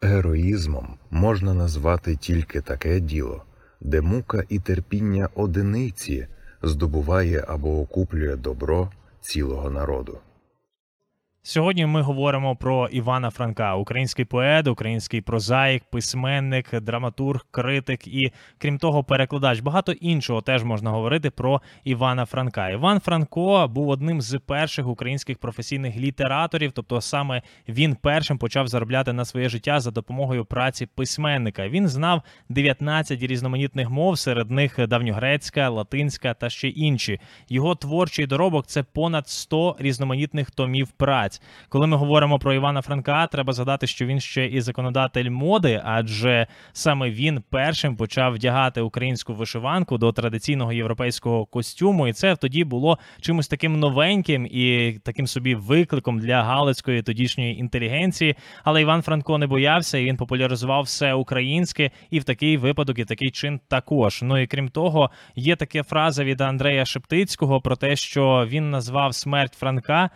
Героїзмом можна назвати тільки таке діло, де мука і терпіння одиниці здобуває або окуплює добро цілого народу. Сьогодні ми говоримо про Івана Франка, український поет, український прозаїк, письменник, драматург, критик і, крім того, перекладач. Багато іншого теж можна говорити про Івана Франка. Іван Франко був одним з перших українських професійних літераторів, тобто саме він першим почав заробляти на своє життя за допомогою праці письменника. Він знав 19 різноманітних мов, серед них давньогрецька, латинська та ще інші. Його творчий доробок це понад 100 різноманітних томів праць. Коли ми говоримо про Івана Франка, треба згадати, що він ще і законодатель моди, адже саме він першим почав вдягати українську вишиванку до традиційного європейського костюму, і це тоді було чимось таким новеньким і таким собі викликом для галицької тодішньої інтелігенції. Але Іван Франко не боявся, і він популяризував все українське, і в такий випадок, і такий чин також. Ну і крім того, є така фраза від Андрея Шептицького про те, що він назвав смерть Франка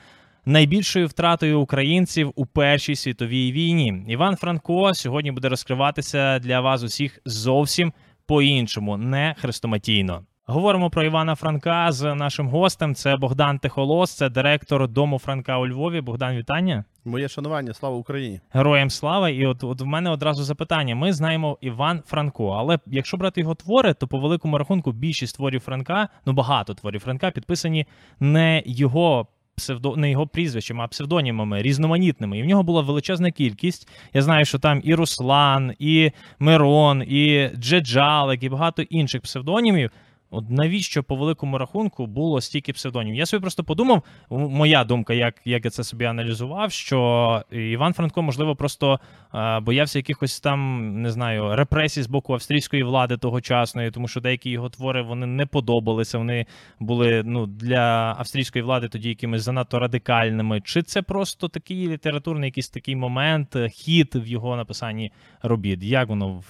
найбільшою втратою українців у Першій світовій війні. Іван Франко сьогодні буде розкриватися для вас усіх зовсім по-іншому, не хрестоматійно. Говоримо про Івана Франка з нашим гостем. Це Богдан Техолос, це директор дому Франка у Львові. Богдан, вітання. Моє шанування, слава Україні, героям слава. І от от в мене одразу запитання: ми знаємо Іван Франко, але якщо брати його твори, то по великому рахунку більшість творів Франка, ну багато творів Франка підписані не його псевдо не його прізвищем, а псевдонімами різноманітними. І в нього була величезна кількість. Я знаю, що там і Руслан, і Мирон, і Джеджалик, і багато інших псевдонімів. От навіщо по великому рахунку було стільки псевдонімів? Я собі просто подумав, моя думка, як як я це собі аналізував, що Іван Франко, можливо, просто е, боявся якихось там, не знаю, репресій з боку австрійської влади тогочасної, тому що деякі його твори вони не подобалися. Вони були ну для австрійської влади тоді якимись занадто радикальними. Чи це просто такий літературний якийсь такий момент, хід в його написанні робіт? Як воно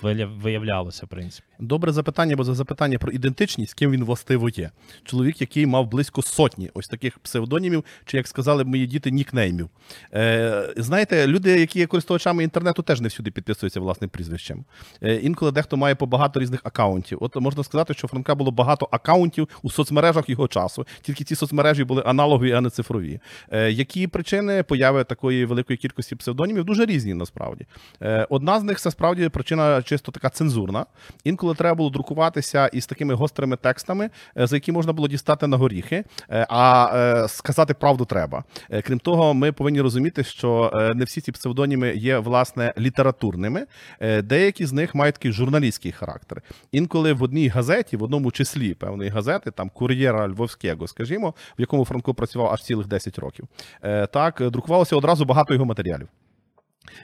виявлялося, в принципі? Добре запитання, бо за запитання про ідентичність з ким він властиво є. Чоловік, який мав близько сотні ось таких псевдонімів, чи як сказали мої діти, нікнеймів. Е, Знаєте, люди, які є користувачами інтернету, теж не всюди підписуються власним прізвищем. Е, Інколи дехто має по багато різних акаунтів. От можна сказати, що Франка було багато акаунтів у соцмережах його часу. Тільки ці соцмережі були аналогові, а не цифрові. Е, Які причини появи такої великої кількості псевдонімів? Дуже різні насправді. Е, Одна з них це справді причина чисто така цензурна. Інколи треба було друкуватися із такими гострими текстами, е, за які можна було дістати на горіхи, е, а е, сказати правду треба. Крім того, ми повинні розуміти, що не всі ці псевдоніми є власне літературними. Деякі з них мають такий журналістський характер. Інколи в одній газеті, в одному числі певної газети, там кур'єра Львовського, скажімо, в якому Франко працював аж цілих 10 років, так друкувалося одразу багато його матеріалів.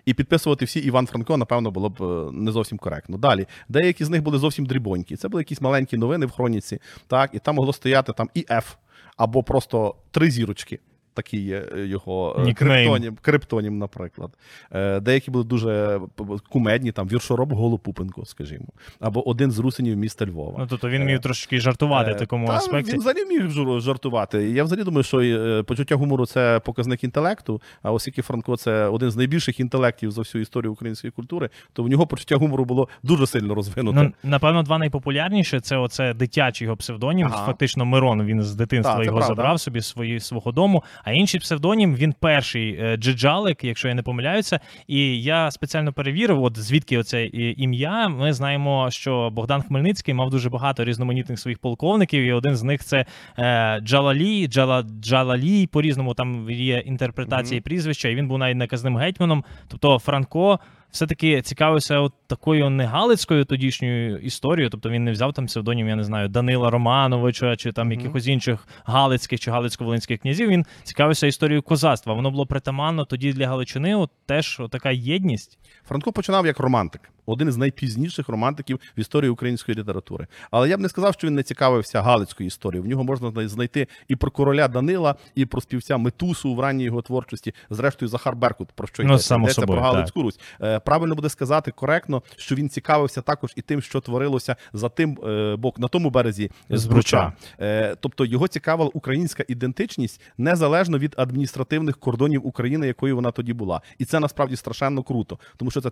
І підписувати всі Іван Франко, напевно, було б е, не зовсім коректно. Далі, деякі з них були зовсім дрібонькі. Це були якісь маленькі новини в хроніці, так, і там могло стояти там і Ф, або просто три зірочки такий є е, його е, криптонім, криптонім, наприклад. Е, деякі були дуже кумедні, там віршороб Голопупенко, скажімо, або один з русинів міста Львова. Ну тобто він міг трошки жартувати в такому Та, аспекті. Він взагалі міг жартувати. Я взагалі думаю, що почуття гумору це показник інтелекту. А оскільки Франко це один з найбільших інтелектів за всю історію української культури, то в нього почуття гумору було дуже сильно розвинуте. Ну, Напевно, два найпопулярніші це оце дитячий його псевдонім. Ага. Фактично, Мирон він з дитинства Та, його правда. забрав собі свої свого дому. А інший псевдонім він перший е, Джиджалик, якщо я не помиляюся. І я спеціально перевірив, от звідки оце ім'я. Ми знаємо, що Богдан Хмельницький мав дуже багато різноманітних своїх полковників, і один з них це е, Джалалі, Джала, Джалалі. По різному там є інтерпретації mm-hmm. прізвища, і він був навіть наказним гетьманом. Тобто Франко все-таки цікавився от такою не галицькою тодішньою історією, тобто він не взяв там псевдонім, я не знаю, Данила Романовича чи там mm-hmm. якихось інших галицьких чи галицько-волинських князів. Він цікавився історією козацтва. Воно було притаманно тоді для Галичини. От теж така єдність. Франко починав як романтик. Один із найпізніших романтиків в історії української літератури. Але я б не сказав, що він не цікавився Галицькою історією. В нього можна знайти і про короля Данила, і про співця Метусу в ранній його творчості. Зрештою, Захар Беркут про що Ну, йдеться? Йдеться собою, про Галицьку Русь. Е, Правильно буде сказати коректно, що він цікавився також і тим, що творилося за тим е, бок на тому березі Збруча. Е, Тобто його цікавила українська ідентичність незалежно від адміністративних кордонів України, якою вона тоді була. І це насправді страшенно круто, тому що це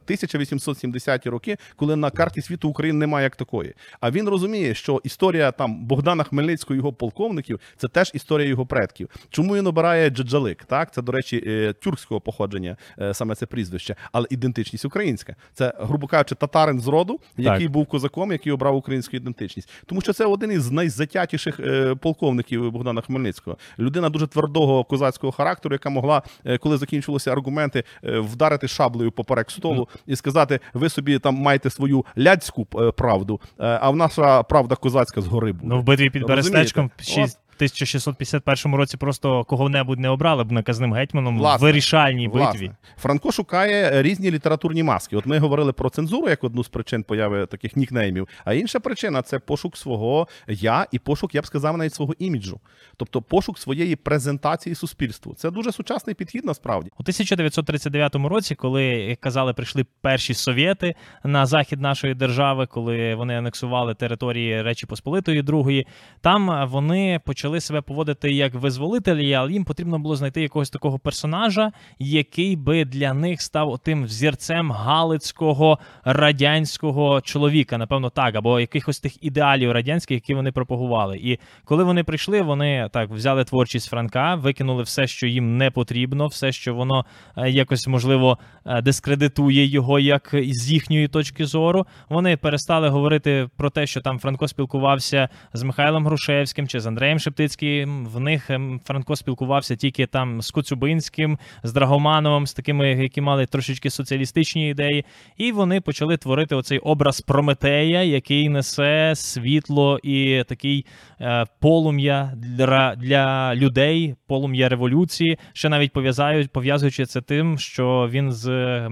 1870-ті роки, коли на карті світу України немає як такої. А він розуміє, що історія там Богдана Хмельницького, його полковників, це теж історія його предків. Чому він обирає Джаджалик? Так, це до речі, е, тюркського походження, е, саме це прізвище, але ідентичність українська. Це, грубо кажучи, татарин з роду, який був козаком, який обрав українську ідентичність. Тому що це один із найзатятіших е, полковників Богдана Хмельницького. Людина дуже твердого козацького характеру, яка могла, коли закінчилися аргументи, вдарити шаблею поперек столу і сказати: ви собі там маєте свою ляцьку е, правду, е, а в наша правда козацька згори буде. Ну, в битві під? Берестечком шість 6 1651 році просто кого-небудь не обрали б наказним гетьманом Власне. в вирішальній битві. Франко шукає різні літературні маски. От ми говорили про цензуру як одну з причин появи таких нікнеймів. А інша причина це пошук свого я і пошук, я б сказав, навіть свого іміджу. Тобто пошук своєї презентації суспільству. Це дуже сучасний підхід насправді. У 1939 році, коли як казали, прийшли перші совєти на захід нашої держави, коли вони анексували території Речі Посполитої Другої, там вони почали себе поводити як визволителі, але їм потрібно було знайти якогось такого персонажа, який би для них став тим взірцем галицького радянського чоловіка, напевно, так, або якихось тих ідеалів радянських, які вони пропагували. І коли вони прийшли, вони так взяли творчість Франка, викинули все, що їм не потрібно, все, що воно е, якось можливо е, дискредитує його як з їхньої точки зору. Вони перестали говорити про те, що там Франко спілкувався з Михайлом Грушевським чи з Андреєм Шептицьким. В них ем, Франко спілкувався тільки там з Коцюбинським, з Драгомановим, з такими, які мали трошечки соціалістичні ідеї. І вони почали творити оцей образ Прометея, який несе світло і такий е, полум'я для, для людей, полум'я революції. Ще навіть пов'язають, пов'язуючи це тим, що він з е,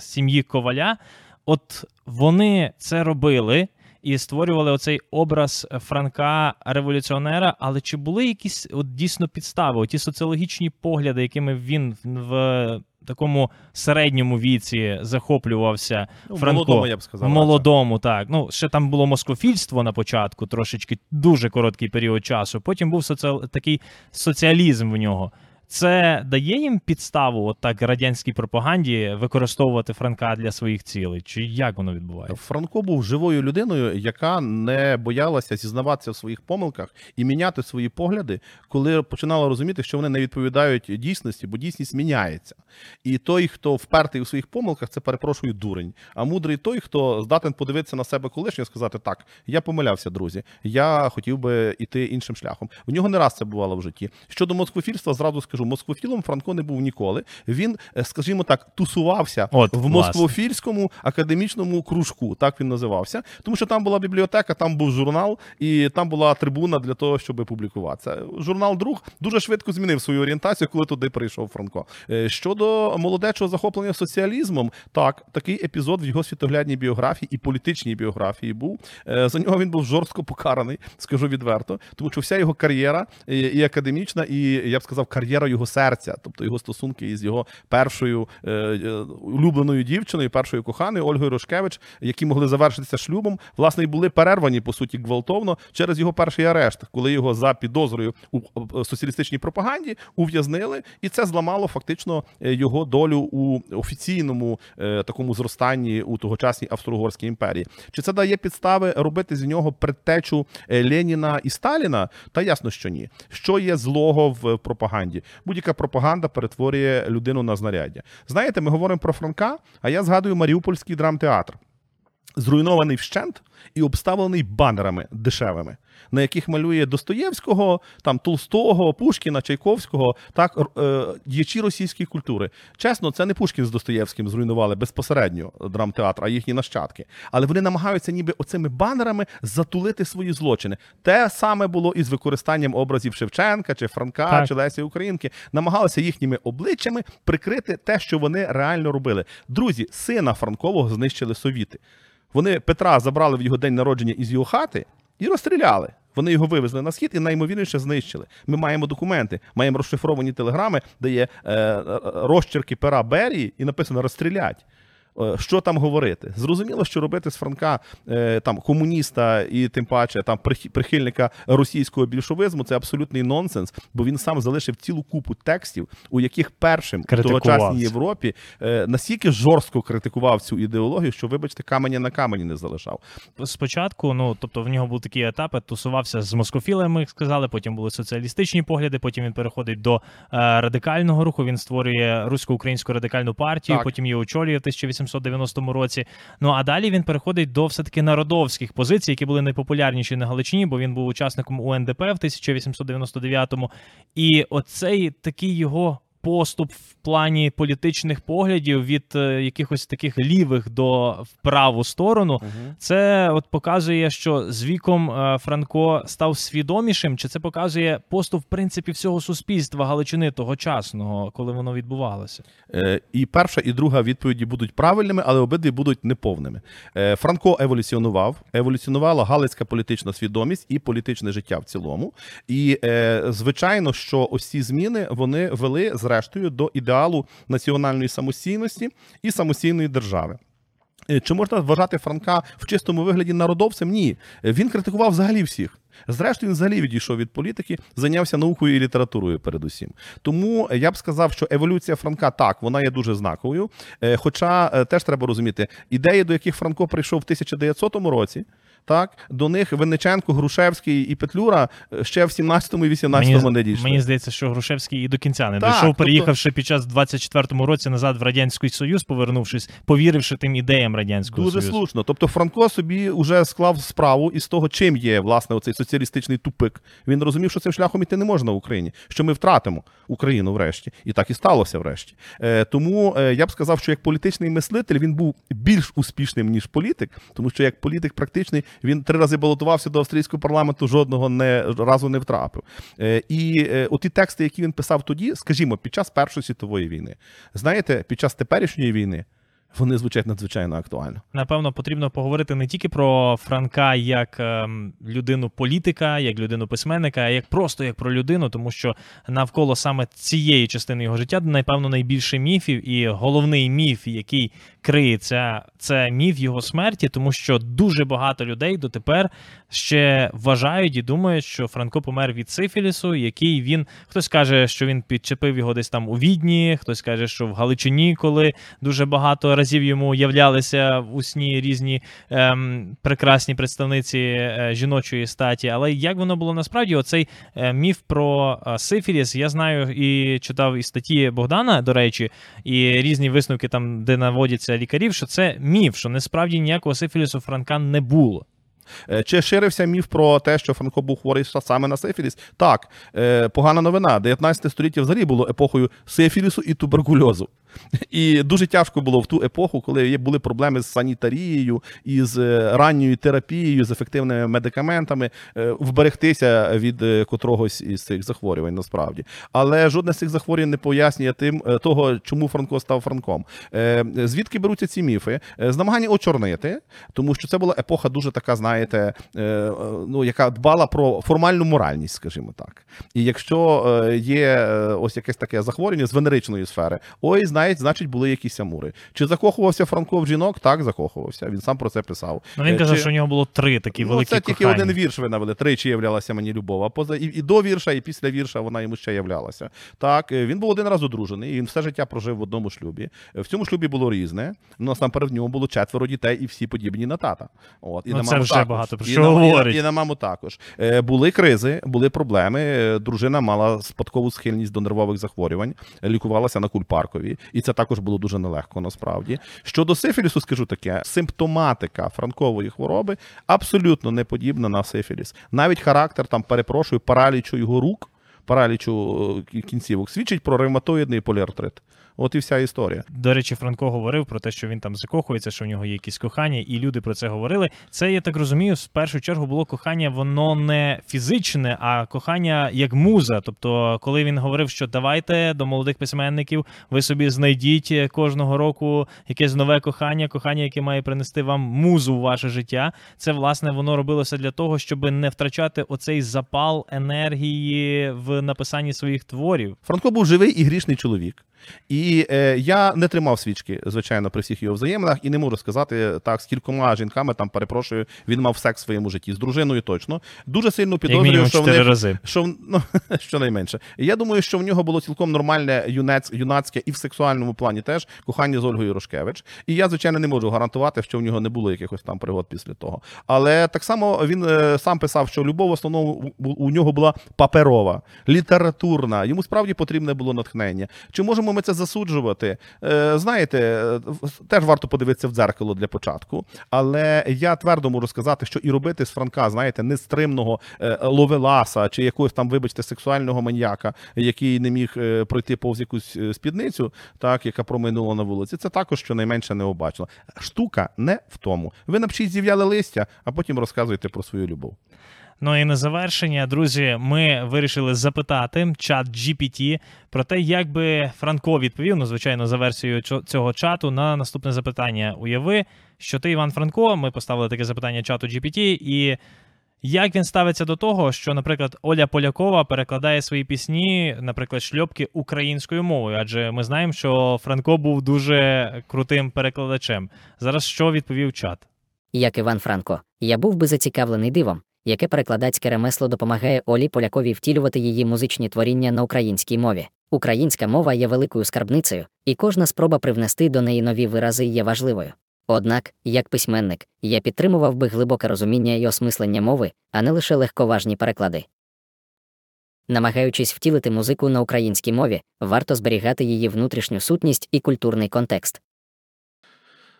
сім'ї коваля. От вони це робили. І створювали оцей образ Франка революціонера. Але чи були якісь от дійсно підстави, ті соціологічні погляди, якими він в такому середньому віці захоплювався Ну, Франко? молодому, я б сказав. Молодому, так. Ну, ще там було москофільство на початку, трошечки дуже короткий період часу. Потім був соціал... такий соціалізм в нього. Це дає їм підставу, от так радянській пропаганді, використовувати Франка для своїх цілей? Чи як воно відбувається? Франко був живою людиною, яка не боялася зізнаватися в своїх помилках і міняти свої погляди, коли починала розуміти, що вони не відповідають дійсності, бо дійсність міняється. І той, хто впертий у своїх помилках, це перепрошую дурень. А мудрий той, хто здатен подивитися на себе колишнє і сказати: так, я помилявся, друзі, я хотів би іти іншим шляхом. В нього не раз це бувало в житті. Щодо москвофільства, зразу скажу, москвофілом Франко не був ніколи. Він, е, скажімо так, тусувався От, в власне. москвофільському академічному кружку. Так він називався, тому що там була бібліотека, там був журнал, і там була трибуна для того, щоб публікуватися. Журнал Друг дуже швидко змінив свою орієнтацію, коли туди прийшов Франко. Е, Щодо молодечого захоплення соціалізмом, так такий епізод в його світоглядній біографії і політичній біографії був. Е, За нього він був жорстко покараний, скажу відверто, тому що вся його кар'єра і академічна, і я б сказав, кар'єра його серця, тобто його стосунки із його першою е, е, улюбленою дівчиною, першою коханою Ольгою Рошкевич, які могли завершитися шлюбом, власне, і були перервані по суті гвалтовно через його перший арешт, коли його за підозрою у е, соціалістичній пропаганді ув'язнили, і це зламало фактично е, його долю у офіційному е, такому зростанні у тогочасній Австро-Угорській імперії. Чи це дає підстави робити з нього предтечу Леніна і Сталіна? Та ясно, що ні. Що є злого в пропаганді? Будь-яка пропаганда перетворює людину на знаряддя. Знаєте, ми говоримо про Франка, а я згадую Маріупольський драмтеатр. Зруйнований вщент, і обставлений банерами дешевими, на яких малює Достоєвського, там Толстого, Пушкіна, Чайковського, так е, діячі російської культури. Чесно, це не Пушкін з Достоєвським зруйнували безпосередньо драмтеатр, а їхні нащадки. Але вони намагаються ніби оцими банерами затулити свої злочини. Те саме було і з використанням образів Шевченка чи Франка Так. чи Лесі Українки. Намагалися їхніми обличчями прикрити те, що вони реально робили. Друзі, сина Франкового знищили совіти. Вони Петра забрали в його день народження із його хати і розстріляли. Вони його вивезли на схід і наймовірніше знищили. Ми маємо документи, маємо розшифровані телеграми, де є е, е, розчерки пера Берії, і написано розстрілять. Е, Що там говорити? Зрозуміло, що робити з Франка е, там комуніста і тим паче там прихи- прихильника російського більшовизму це абсолютний нонсенс, бо він сам залишив цілу купу текстів, у яких першим в тогочасній. Європі е, настільки жорстко критикував цю ідеологію, що, вибачте, каменя на камені не залишав. спочатку, ну тобто в нього був такий етап, тусувався з москофілами, як сказали. Потім були соціалістичні погляди. Потім він переходить до радикального руху. Він створює русько-українську радикальну партію. Так. Потім її очолює в 1890 році. Ну а далі він переходить до все таки народовських позицій, які були найпопулярніші на Галичині, бо він був учасником УНДП в 1899-му. І оцей такий його. Поступ в плані політичних поглядів від е, якихось таких лівих до в праву сторону, це от показує, що з віком е, Франко став свідомішим, чи це показує поступ в принципі всього суспільства Галичини тогочасного, коли воно відбувалося? Е, І перша, і друга відповіді будуть правильними, але обидві будуть неповними. Е, Франко еволюціонував, еволюціонувала галицька політична свідомість і політичне життя в цілому. І е, звичайно, що ось ці зміни вони вели зрештою до ідеалу національної самостійності і самостійної держави. Е, Чи можна вважати Франка в чистому вигляді народовцем? Ні. Е, Він критикував взагалі всіх. Зрештою, він взагалі відійшов від політики, зайнявся наукою і літературою передусім. Тому я б сказав, що еволюція Франка так, вона є дуже знаковою. Е, Хоча е, теж треба розуміти, ідеї, до яких Франко прийшов в 1900 році. Так, до них Винниченко, Грушевський і Петлюра е, ще в 17-му і 18-му не дійшли. мені здається, що Грушевський і до кінця не Так, дійшов, тобто- переїхавши під час 24-му році назад в радянський союз, повернувшись, повіривши тим ідеям радянського Дуже союзу. слушно. Тобто Франко собі вже склав справу із того, чим є власне оцей соціалістичний тупик. Він розумів, що цим шляхом іти не можна в Україні, що ми втратимо Україну врешті, і так і сталося врешті. Е, тому е, я б сказав, що як політичний мислитель він був більш успішним ніж політик, тому що як політик практичний він три рази балотувався до австрійського парламенту, жодного не разу не втрапив. Е, і оті тексти, які він писав тоді, скажімо, під час Першої світової війни, знаєте, під час теперішньої війни. Вони звучать надзвичайно актуально. Напевно, потрібно поговорити не тільки про Франка як ем, людину політика, як людину письменника, а як просто як про людину, тому що навколо саме цієї частини його життя, напевно, найбільше міфів, і головний міф, який криється, це міф його смерті, тому що дуже багато людей дотепер ще вважають і думають, що Франко помер від сифілісу, який він хтось каже, що він підчепив його десь там у Відні, хтось каже, що в Галичині, коли дуже багато разів йому являлися в усні різні ем, прекрасні представниці е, жіночої статі. Але як воно було насправді, оцей е, міф про е, сифіліс, я знаю і читав і статті Богдана, до речі, і різні висновки там, де наводяться лікарів, що це міф, що насправді ніякого сифілісу Франка не було. Е, Чи ширився міф про те, що Франко був хворий саме на сифіліс? Так, е, погана новина. 19 століття взагалі було епохою сифілісу і туберкульозу. І дуже тяжко було в ту епоху, коли були проблеми з санітарією з е, ранньою терапією, з ефективними медикаментами, вберегтися від котрогось із цих захворювань, насправді. Але жодне з цих захворювань не пояснює тим того, чому Франко став Франком. Звідки беруться ці міфи? З намагання очорнити, тому що це була епоха дуже така, знаєте, е, е, ну яка дбала про формальну моральність, скажімо так. І якщо е, є е, ось якесь таке захворювання з венеричної сфери, ой, знають, значить, були якісь амури. Чи закохувався Франко в жінок? Так, закохувався. Він сам про це писав. Ну, він Е, казав, чи- що у нього було три такі Ну, великі це тільки кохання. один вірш ви навели. Тричі являлася мені любов. А поза і, і до вірша, і після вірша вона йому ще являлася. Так, він був один раз одружений, і він все життя прожив в одному шлюбі. В цьому шлюбі було різне. Ну, насамперед в ньому було четверо дітей і всі подібні на тата. От, і Ну, на це маму також. багато про І що на. І, і на маму також. Е, були кризи, були проблеми. Е, Дружина мала спадкову схильність до нервових захворювань, лікувалася на кульпаркові, і це також було дуже нелегко насправді. Щодо сифілісу, скажу таке: симптоматика франкової хвороби абсолютно не подібна на сифіліс. Навіть характер там, перепрошую, паралічу його рук, паралічу е, кінцівок свідчить про ревматоїдний поліартрит. От і вся історія. До речі, Франко говорив про те, що він там закохується, що в нього є якісь кохання, і люди про це говорили. Це я так розумію, в першу чергу було кохання, воно не фізичне, а кохання як муза. Тобто, коли він говорив, що давайте до молодих письменників, ви собі знайдіть кожного року якесь нове кохання, кохання, яке має принести вам музу в ваше життя. Це власне воно робилося для того, щоб не втрачати оцей запал енергії в написанні своїх творів. Франко був живий і грішний чоловік. І е, я не тримав свічки, звичайно, при всіх його взаєминах, і не можу сказати так, з кількома жінками там перепрошую, він мав секс в своєму житті з дружиною точно. Дуже сильно підозрюю, що в них рази. що ну, щонайменше. Я думаю, що в нього було цілком нормальне юнець, юнацьке і в сексуальному плані теж кохання з Ольгою Рошкевич. І я, звичайно, не можу гарантувати, що в нього не було якихось там пригод після того. Але так само він е, сам писав, що любов в основному у, у нього була паперова, літературна. Йому справді потрібне було натхнення. Чи можемо ми це засуджувати? Е, знаєте, е, теж варто подивитися в дзеркало для початку. Але я твердо можу сказати, що і робити з Франка, знаєте, нестримного е, ловеласа чи якогось там, вибачте, сексуального маньяка, який не міг пройти повз якусь спідницю, так яка проминула на вулиці. Це також щонайменше необачно. Штука не в тому. Ви напишіть зів'яли листя, а потім розказуйте про свою любов. Ну і на завершення, друзі, ми вирішили запитати чат GPT про те, як би Франко відповів, ну, звичайно, за версією цього чату на наступне запитання. Уяви, що ти Іван Франко. Ми поставили таке запитання чату GPT, і як він ставиться до того, що, наприклад, Оля Полякова перекладає свої пісні, наприклад, шльопки українською мовою, адже ми знаємо, що Франко був дуже крутим перекладачем. Зараз що відповів чат? Як Іван Франко, я був би зацікавлений дивом, яке перекладацьке ремесло допомагає Олі Поляковій втілювати її музичні творіння на українській мові. Українська мова є великою скарбницею, і кожна спроба привнести до неї нові вирази є важливою. Однак, як письменник, я підтримував би глибоке розуміння і осмислення мови, а не лише легковажні переклади. Намагаючись втілити музику на українській мові, варто зберігати її внутрішню сутність і культурний контекст.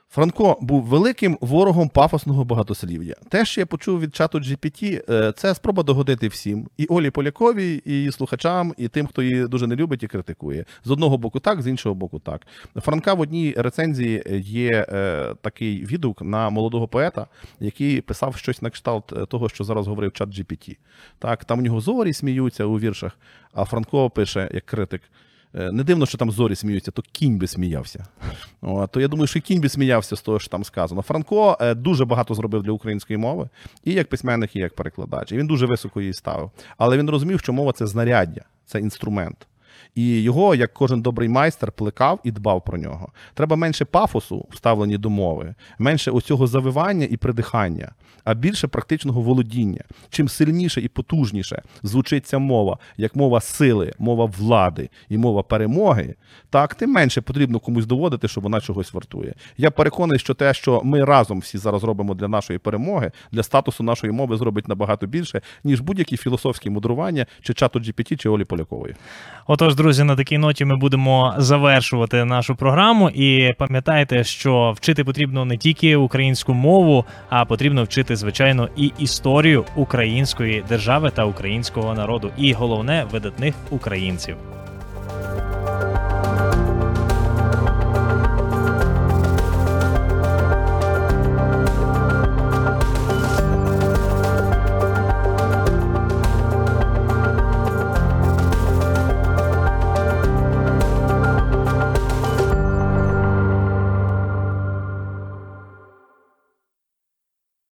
Франко був великим ворогом пафосного багатослів'я. Те, що я почув від чату GPT, е, це спроба догодити всім: і Олі Поляковій, і її слухачам, і тим, хто її дуже не любить і критикує. З одного боку так, з іншого боку так. Франка в одній рецензії є е, такий відгук на молодого поета, який писав щось на кшталт е, того, що зараз говорив чат GPT. Так, там у нього зорі сміються у віршах, а Франко пише як критик. Е, Не дивно, що там зорі сміються, то кінь би сміявся. То я думаю, що кінь би сміявся з того, що там сказано. Франко е, дуже багато зробив для української мови, і як письменник, і як перекладач. І він дуже високо її ставив. Але він розумів, що мова це знаряддя, це інструмент. І його, як кожен добрий майстер, плекав і дбав про нього. Треба менше пафосу вставлені до мови, менше оцього завивання і придихання, а більше практичного володіння. Чим сильніше і потужніше звучить ця мова, як мова сили, мова влади і мова перемоги, так тим менше потрібно комусь доводити, що вона чогось вартує. Я переконаний, що те, що ми разом всі зараз робимо для нашої перемоги, для статусу нашої мови зробить набагато більше, ніж будь-які філософські мудрування чи чату GPT, чи Олі Полякової. Отож, друзі, на такій ноті ми будемо завершувати нашу програму. І пам'ятайте, що вчити потрібно не тільки українську мову, а потрібно вчити, звичайно, і історію української держави та українського народу, і головне видатних українців.